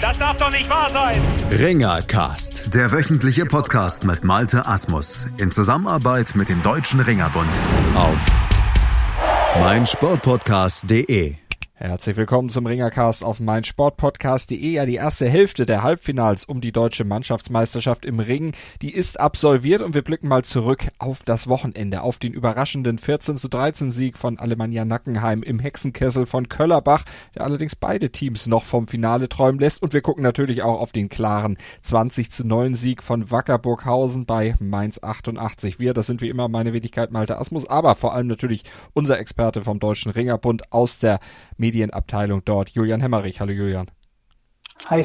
Das darf doch nicht wahr sein. Ringercast, der wöchentliche Podcast mit Malte Asmus in Zusammenarbeit mit dem Deutschen Ringerbund auf meinsportpodcast.de. Herzlich willkommen zum Ringercast auf meinsportpodcast.de. Ja, die erste Hälfte der Halbfinals um die deutsche Mannschaftsmeisterschaft im Ring, die ist absolviert und wir blicken mal zurück auf das Wochenende, auf den überraschenden 14 zu 13 Sieg von Alemannia Nackenheim im Hexenkessel von Köllerbach, der allerdings beide Teams noch vom Finale träumen lässt und wir gucken natürlich auch auf den klaren 20 zu 9 Sieg von Wackerburghausen bei Mainz 88. Wir, das sind wie immer meine Wenigkeit Malte Asmus, aber vor allem natürlich unser Experte vom Deutschen Ringerbund aus der Medienabteilung dort, Julian Hemmerich. Hallo Julian. Hi.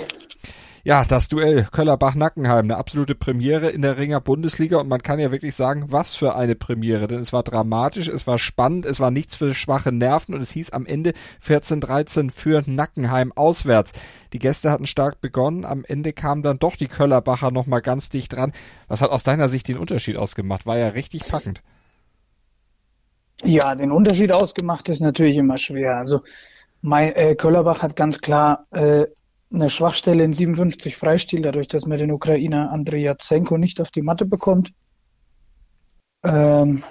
Ja, das Duell Köllerbach-Nackenheim, eine absolute Premiere in der Ringer Bundesliga und man kann ja wirklich sagen, was für eine Premiere, denn es war dramatisch, es war spannend, es war nichts für schwache Nerven und es hieß am Ende 14-13 für Nackenheim auswärts. Die Gäste hatten stark begonnen, am Ende kamen dann doch die Köllerbacher nochmal ganz dicht dran. Was hat aus deiner Sicht den Unterschied ausgemacht? War ja richtig packend. Ja, den Unterschied ausgemacht ist natürlich immer schwer. Also mein, äh, Köllerbach hat ganz klar äh, eine Schwachstelle in 57 Freistil, dadurch, dass man den Ukrainer Andrei Jatsenko nicht auf die Matte bekommt. Ähm,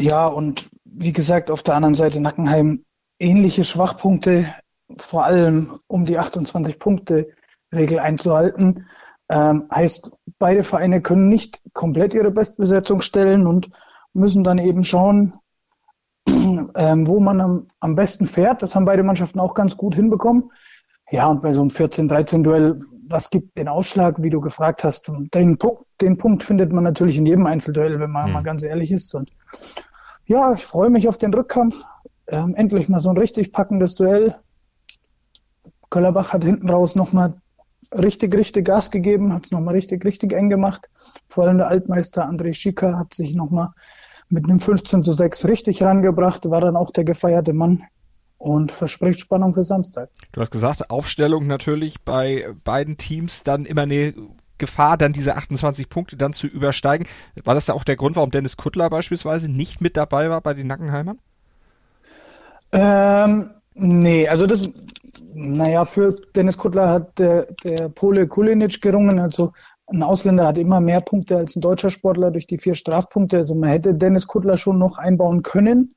ja, und wie gesagt, auf der anderen Seite Nackenheim ähnliche Schwachpunkte, vor allem um die 28-Punkte-Regel einzuhalten. Ähm, heißt, beide Vereine können nicht komplett ihre Bestbesetzung stellen und müssen dann eben schauen, ähm, wo man am, am besten fährt. Das haben beide Mannschaften auch ganz gut hinbekommen. Ja, und bei so einem 14-13-Duell, was gibt den Ausschlag, wie du gefragt hast? Den Punkt, den Punkt findet man natürlich in jedem Einzelduell, wenn man mhm. mal ganz ehrlich ist. Und ja, ich freue mich auf den Rückkampf. Ähm, endlich mal so ein richtig packendes Duell. Köllerbach hat hinten raus nochmal richtig, richtig Gas gegeben, hat es nochmal richtig, richtig eng gemacht. Vor allem der Altmeister André Schika hat sich nochmal mit einem 15 zu 6 richtig rangebracht, war dann auch der gefeierte Mann und verspricht Spannung für Samstag. Du hast gesagt, Aufstellung natürlich bei beiden Teams dann immer eine Gefahr, dann diese 28 Punkte dann zu übersteigen. War das da auch der Grund, warum Dennis Kuttler beispielsweise nicht mit dabei war bei den Nackenheimern? Ähm, nee, also das, naja, für Dennis Kuttler hat der, der Pole Kulinic gerungen, also ein Ausländer hat immer mehr Punkte als ein deutscher Sportler durch die vier Strafpunkte. Also man hätte Dennis Kuttler schon noch einbauen können.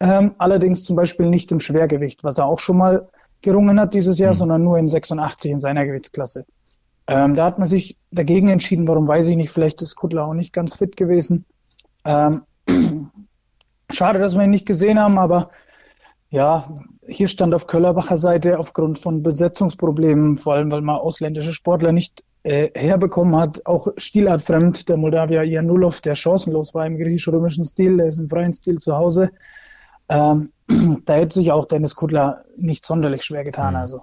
Ähm, allerdings zum Beispiel nicht im Schwergewicht, was er auch schon mal gerungen hat dieses Jahr, mhm. sondern nur in 86 in seiner Gewichtsklasse. Ähm, da hat man sich dagegen entschieden. Warum weiß ich nicht. Vielleicht ist Kuttler auch nicht ganz fit gewesen. Ähm, schade, dass wir ihn nicht gesehen haben, aber ja, hier stand auf Köllerbacher Seite aufgrund von Besetzungsproblemen, vor allem weil man ausländische Sportler nicht äh, herbekommen hat, auch stilartfremd, der Moldawier Janulov, der chancenlos war im griechisch-römischen Stil, der ist im freien Stil zu Hause. Ähm, da hätte sich auch Dennis Kudler nicht sonderlich schwer getan. Mhm. Also.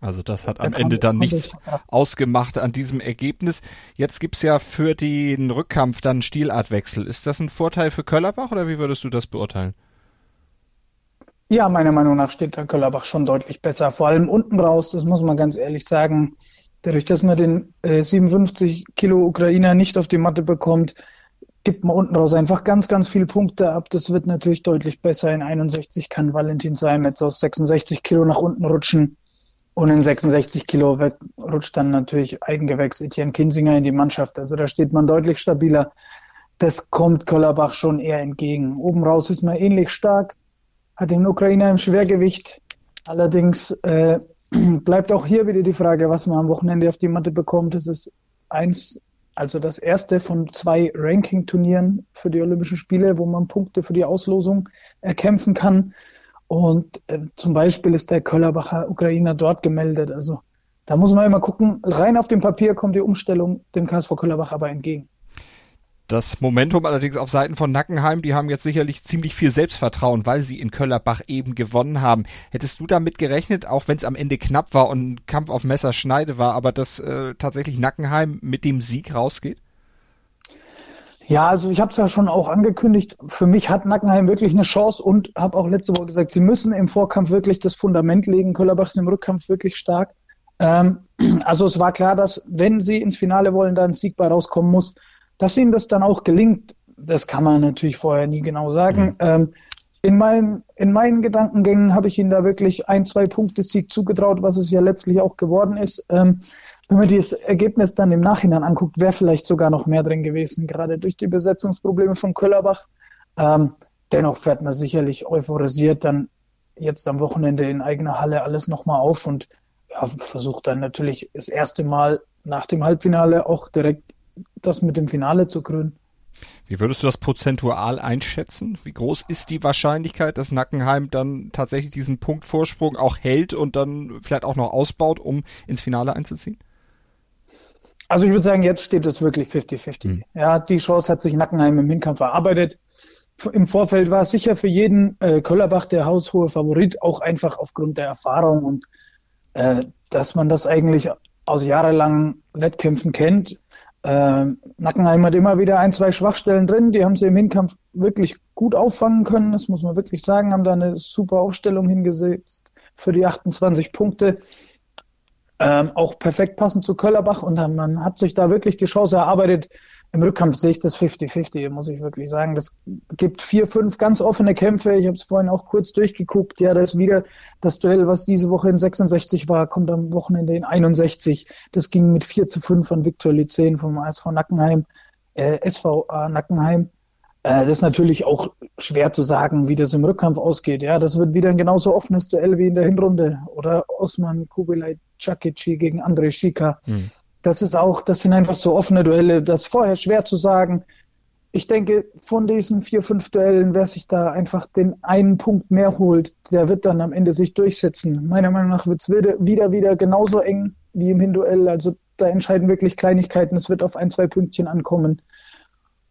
Also das hat am Ende dann nichts ausgemacht an diesem Ergebnis. Jetzt gibt's ja für den Rückkampf dann Stilartwechsel. Ist das ein Vorteil für Köllerbach oder wie würdest du das beurteilen? Ja, meiner Meinung nach steht der Köllerbach schon deutlich besser. Vor allem unten raus, das muss man ganz ehrlich sagen. Dadurch, dass man den äh, 57 Kilo Ukrainer nicht auf die Matte bekommt, gibt man unten raus einfach ganz, ganz viele Punkte ab. Das wird natürlich deutlich besser. In 61 kann Valentin Seimetz aus 66 Kilo nach unten rutschen. Und in 66 Kilo rutscht dann natürlich Eigengewächs Etienne Kinsinger in die Mannschaft. Also da steht man deutlich stabiler. Das kommt Köllerbach schon eher entgegen. Oben raus ist man ähnlich stark hat den Ukrainer im Schwergewicht. Allerdings äh, bleibt auch hier wieder die Frage, was man am Wochenende auf die Matte bekommt. Es ist eins, also das erste von zwei Ranking-Turnieren für die Olympischen Spiele, wo man Punkte für die Auslosung erkämpfen kann. Und äh, zum Beispiel ist der Köllerbacher Ukrainer dort gemeldet. Also da muss man immer gucken, rein auf dem Papier kommt die Umstellung dem KSV Köllerbach aber entgegen. Das Momentum allerdings auf Seiten von Nackenheim, die haben jetzt sicherlich ziemlich viel Selbstvertrauen, weil sie in Köllerbach eben gewonnen haben. Hättest du damit gerechnet, auch wenn es am Ende knapp war und ein Kampf auf Messerschneide war, aber dass äh, tatsächlich Nackenheim mit dem Sieg rausgeht? Ja, also ich habe es ja schon auch angekündigt. Für mich hat Nackenheim wirklich eine Chance und habe auch letzte Woche gesagt, sie müssen im Vorkampf wirklich das Fundament legen. Köllerbach ist im Rückkampf wirklich stark. Ähm, also es war klar, dass wenn sie ins Finale wollen, dann siegbar rauskommen muss. Dass ihnen das dann auch gelingt, das kann man natürlich vorher nie genau sagen. Mhm. Ähm, in, meinen, in meinen Gedankengängen habe ich ihnen da wirklich ein, zwei Punkte Sieg zugetraut, was es ja letztlich auch geworden ist. Ähm, wenn man das Ergebnis dann im Nachhinein anguckt, wäre vielleicht sogar noch mehr drin gewesen, gerade durch die Besetzungsprobleme von Köllerbach. Ähm, dennoch fährt man sicherlich euphorisiert dann jetzt am Wochenende in eigener Halle alles nochmal auf und ja, versucht dann natürlich das erste Mal nach dem Halbfinale auch direkt das mit dem Finale zu krönen. Wie würdest du das prozentual einschätzen? Wie groß ist die Wahrscheinlichkeit, dass Nackenheim dann tatsächlich diesen Punktvorsprung auch hält und dann vielleicht auch noch ausbaut, um ins Finale einzuziehen? Also ich würde sagen, jetzt steht es wirklich 50-50. Mhm. Ja, die Chance hat sich Nackenheim im Hinkampf erarbeitet. Im Vorfeld war es sicher für jeden äh, Köllerbach der haushohe Favorit, auch einfach aufgrund der Erfahrung und äh, dass man das eigentlich aus jahrelangen Wettkämpfen kennt. Äh, Nackenheim hat immer wieder ein, zwei Schwachstellen drin, die haben sie im Hinkampf wirklich gut auffangen können, das muss man wirklich sagen, haben da eine super Aufstellung hingesetzt für die 28 Punkte. Ähm, auch perfekt passend zu Köllerbach und man hat sich da wirklich die Chance erarbeitet, im Rückkampf sehe ich das 50-50, muss ich wirklich sagen. Das gibt vier, fünf ganz offene Kämpfe. Ich habe es vorhin auch kurz durchgeguckt. Ja, das wieder das Duell, was diese Woche in 66 war, kommt am Wochenende in 61. Das ging mit 4 zu 5 von Viktor Lyzen vom ASV Nackenheim, äh, SVA Nackenheim. Äh, das ist natürlich auch schwer zu sagen, wie das im Rückkampf ausgeht. Ja, das wird wieder ein genauso offenes Duell wie in der Hinrunde. Oder Osman Kubilay Chakici gegen Andrei Schika. Hm das ist auch, das sind einfach so offene Duelle, das vorher schwer zu sagen. Ich denke, von diesen vier, fünf Duellen, wer sich da einfach den einen Punkt mehr holt, der wird dann am Ende sich durchsetzen. Meiner Meinung nach wird es wieder, wieder, wieder genauso eng wie im Hinduell. Also da entscheiden wirklich Kleinigkeiten. Es wird auf ein, zwei Pünktchen ankommen.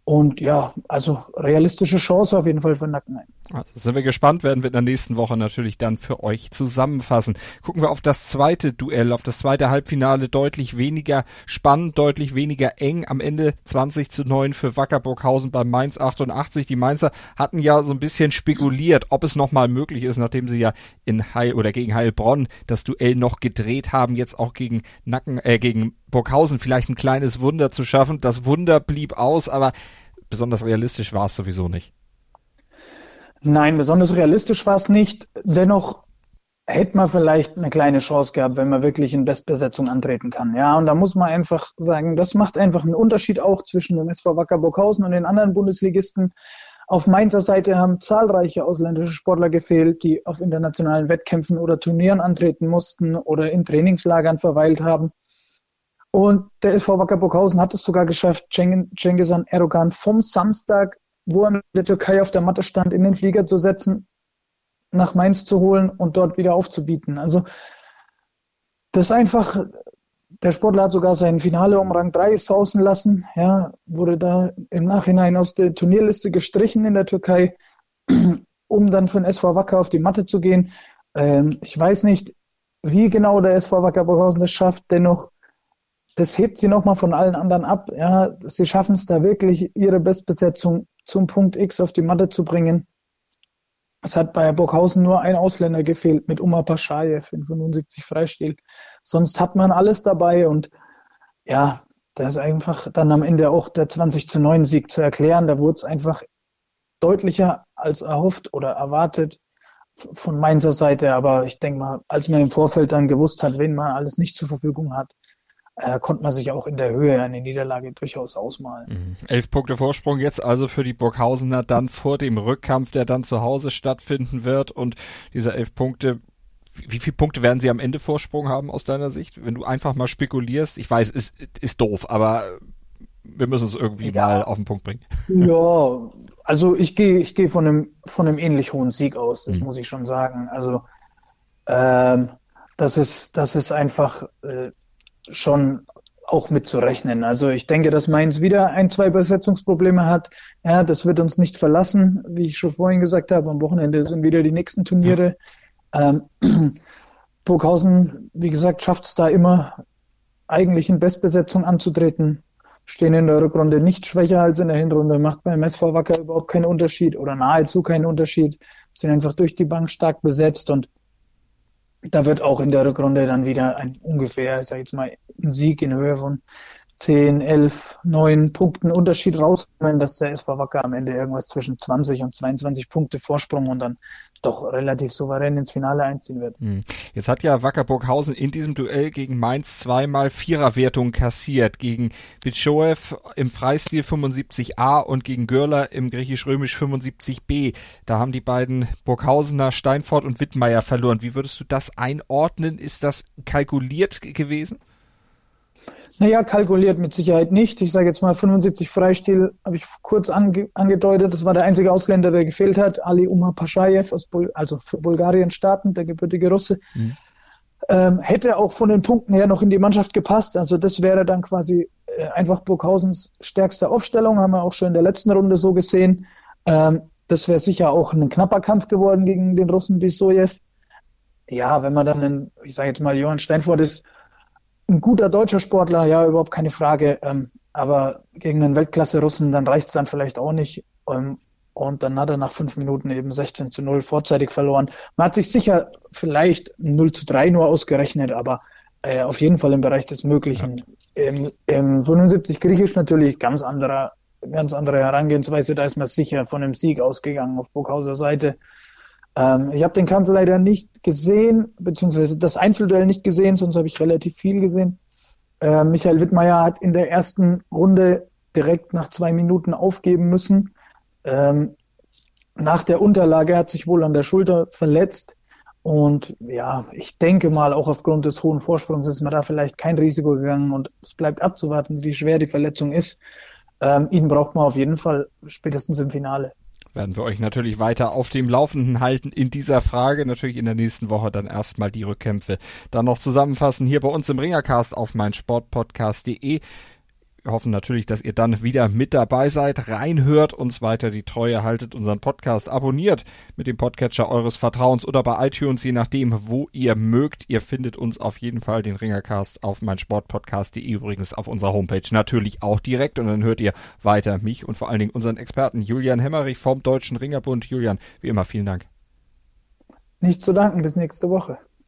Und ja, also realistische Chance auf jeden Fall für Nackenheim. Also sind wir gespannt, werden wir in der nächsten Woche natürlich dann für euch zusammenfassen. Gucken wir auf das zweite Duell, auf das zweite Halbfinale, deutlich weniger spannend, deutlich weniger eng. Am Ende 20 zu 9 für Wackerburghausen bei Mainz 88. Die Mainzer hatten ja so ein bisschen spekuliert, ob es nochmal möglich ist, nachdem sie ja in Heil oder gegen Heilbronn das Duell noch gedreht haben, jetzt auch gegen Nacken, äh, gegen Burghausen vielleicht ein kleines Wunder zu schaffen. Das Wunder blieb aus, aber besonders realistisch war es sowieso nicht. Nein, besonders realistisch war es nicht. Dennoch hätte man vielleicht eine kleine Chance gehabt, wenn man wirklich in Bestbesetzung antreten kann. Ja, und da muss man einfach sagen, das macht einfach einen Unterschied auch zwischen dem SV Wacker Burghausen und den anderen Bundesligisten. Auf Mainzer Seite haben zahlreiche ausländische Sportler gefehlt, die auf internationalen Wettkämpfen oder Turnieren antreten mussten oder in Trainingslagern verweilt haben. Und der SV Wacker Burghausen hat es sogar geschafft, Cengiz Erdogan vom Samstag, in der Türkei auf der Matte stand, in den Flieger zu setzen, nach Mainz zu holen und dort wieder aufzubieten. Also das ist einfach, der Sportler hat sogar sein Finale um Rang 3 sausen lassen, ja, wurde da im Nachhinein aus der Turnierliste gestrichen in der Türkei, um dann für den SV Wacker auf die Matte zu gehen. Ähm, ich weiß nicht, wie genau der SV Wacker Burghausen das schafft, dennoch das hebt sie nochmal von allen anderen ab. Ja, sie schaffen es da wirklich, ihre Bestbesetzung zum Punkt X auf die Matte zu bringen. Es hat bei Burghausen nur ein Ausländer gefehlt mit Umar Paschajew in 75 Freistil. Sonst hat man alles dabei und ja, da ist einfach dann am Ende auch der 20 zu 9 Sieg zu erklären. Da wurde es einfach deutlicher als erhofft oder erwartet von Mainzer Seite. Aber ich denke mal, als man im Vorfeld dann gewusst hat, wen man alles nicht zur Verfügung hat, äh, konnte man sich auch in der Höhe eine Niederlage durchaus ausmalen. Mhm. Elf Punkte Vorsprung jetzt also für die Burghausener dann vor dem Rückkampf, der dann zu Hause stattfinden wird und diese elf Punkte wie viele Punkte werden sie am Ende Vorsprung haben aus deiner Sicht? Wenn du einfach mal spekulierst, ich weiß, ist, ist doof, aber wir müssen es irgendwie ja. mal auf den Punkt bringen. Ja, also ich gehe ich gehe von einem von einem ähnlich hohen Sieg aus, das mhm. muss ich schon sagen. Also ähm, das ist das ist einfach äh, schon auch mitzurechnen. Also ich denke, dass Mainz wieder ein, zwei Besetzungsprobleme hat. Ja, das wird uns nicht verlassen, wie ich schon vorhin gesagt habe. Am Wochenende sind wieder die nächsten Turniere. Ähm, Burghausen, wie gesagt, schafft es da immer eigentlich in Bestbesetzung anzutreten. Stehen in der Rückrunde nicht schwächer als in der Hinrunde, macht beim SV Wacker überhaupt keinen Unterschied oder nahezu keinen Unterschied. Sind einfach durch die Bank stark besetzt und da wird auch in der Rückrunde dann wieder ein ungefähr, ich sage jetzt mal, ein Sieg in Höhe von 10, 11, 9 Punkten Unterschied rauskommen, dass der SV Wacker am Ende irgendwas zwischen 20 und 22 Punkte Vorsprung und dann doch relativ souverän ins Finale einziehen wird. Hm. Jetzt hat ja Wacker Burghausen in diesem Duell gegen Mainz zweimal Viererwertung kassiert, gegen Bichoev im Freistil 75a und gegen Görler im griechisch-römisch 75b. Da haben die beiden Burghausener Steinfort und Wittmeier verloren. Wie würdest du das einordnen? Ist das kalkuliert gewesen? Naja, kalkuliert mit Sicherheit nicht. Ich sage jetzt mal 75 Freistil, habe ich kurz ange angedeutet. Das war der einzige Ausländer, der gefehlt hat. Ali Umar Bul also für Bulgarien startend, der gebürtige Russe. Mhm. Ähm, hätte auch von den Punkten her noch in die Mannschaft gepasst. Also das wäre dann quasi äh, einfach Burghausens stärkste Aufstellung, haben wir auch schon in der letzten Runde so gesehen. Ähm, das wäre sicher auch ein knapper Kampf geworden gegen den Russen Bisoyev. Ja, wenn man dann, einen, ich sage jetzt mal, Johann Steinfurt ist ein guter deutscher Sportler, ja, überhaupt keine Frage. Ähm, aber gegen einen Weltklasse-Russen, dann reicht es dann vielleicht auch nicht. Ähm, und dann hat er nach fünf Minuten eben 16 zu 0 vorzeitig verloren. Man hat sich sicher vielleicht 0 zu 3 nur ausgerechnet, aber äh, auf jeden Fall im Bereich des Möglichen. Ja. Im, Im 75 Griechisch natürlich ganz anderer, ganz andere Herangehensweise. Da ist man sicher von einem Sieg ausgegangen auf Burghauser Seite. Ähm, ich habe den Kampf leider nicht gesehen, beziehungsweise das Einzelduell nicht gesehen, sonst habe ich relativ viel gesehen. Äh, Michael Wittmeier hat in der ersten Runde direkt nach zwei Minuten aufgeben müssen. Ähm, nach der Unterlage hat sich wohl an der Schulter verletzt. Und ja, ich denke mal, auch aufgrund des hohen Vorsprungs ist man da vielleicht kein Risiko gegangen und es bleibt abzuwarten, wie schwer die Verletzung ist. Ähm, ihn braucht man auf jeden Fall spätestens im Finale werden wir euch natürlich weiter auf dem Laufenden halten in dieser Frage. Natürlich in der nächsten Woche dann erstmal die Rückkämpfe dann noch zusammenfassen hier bei uns im Ringercast auf meinsportpodcast.de. Wir hoffen natürlich, dass ihr dann wieder mit dabei seid, reinhört, uns weiter die Treue haltet, unseren Podcast abonniert mit dem Podcatcher eures Vertrauens oder bei iTunes, je nachdem, wo ihr mögt. Ihr findet uns auf jeden Fall den Ringercast auf meinsportpodcast.de übrigens auf unserer Homepage natürlich auch direkt und dann hört ihr weiter mich und vor allen Dingen unseren Experten Julian Hemmerich vom Deutschen Ringerbund. Julian, wie immer vielen Dank. Nicht zu danken, bis nächste Woche.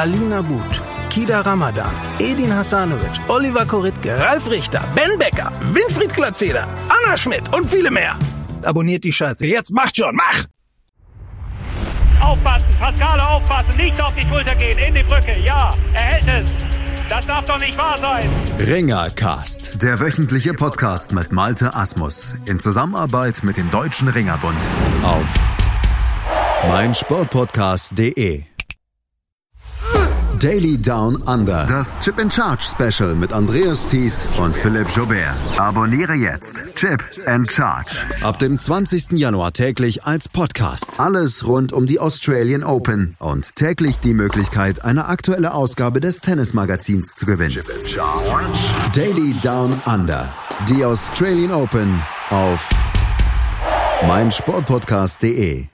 Alina But, Kida Ramadan, Edin Hasanovic, Oliver Koritke, Ralf Richter, Ben Becker, Winfried Glatzeder, Anna Schmidt und viele mehr. Abonniert die Scheiße. Jetzt macht schon, mach! Aufpassen, Pascale aufpassen, nicht auf die Schulter gehen, in die Brücke, ja, er hält es. Das darf doch nicht wahr sein. Ringercast, der wöchentliche Podcast mit Malte Asmus in Zusammenarbeit mit dem Deutschen Ringerbund auf meinsportpodcast.de. Daily Down Under. Das Chip and Charge Special mit Andreas Thies und Philipp Jobert. Abonniere jetzt Chip and Charge. Ab dem 20. Januar täglich als Podcast. Alles rund um die Australian Open und täglich die Möglichkeit, eine aktuelle Ausgabe des Tennismagazins zu gewinnen. Chip and Charge. Daily Down Under. Die Australian Open auf meinsportpodcast.de.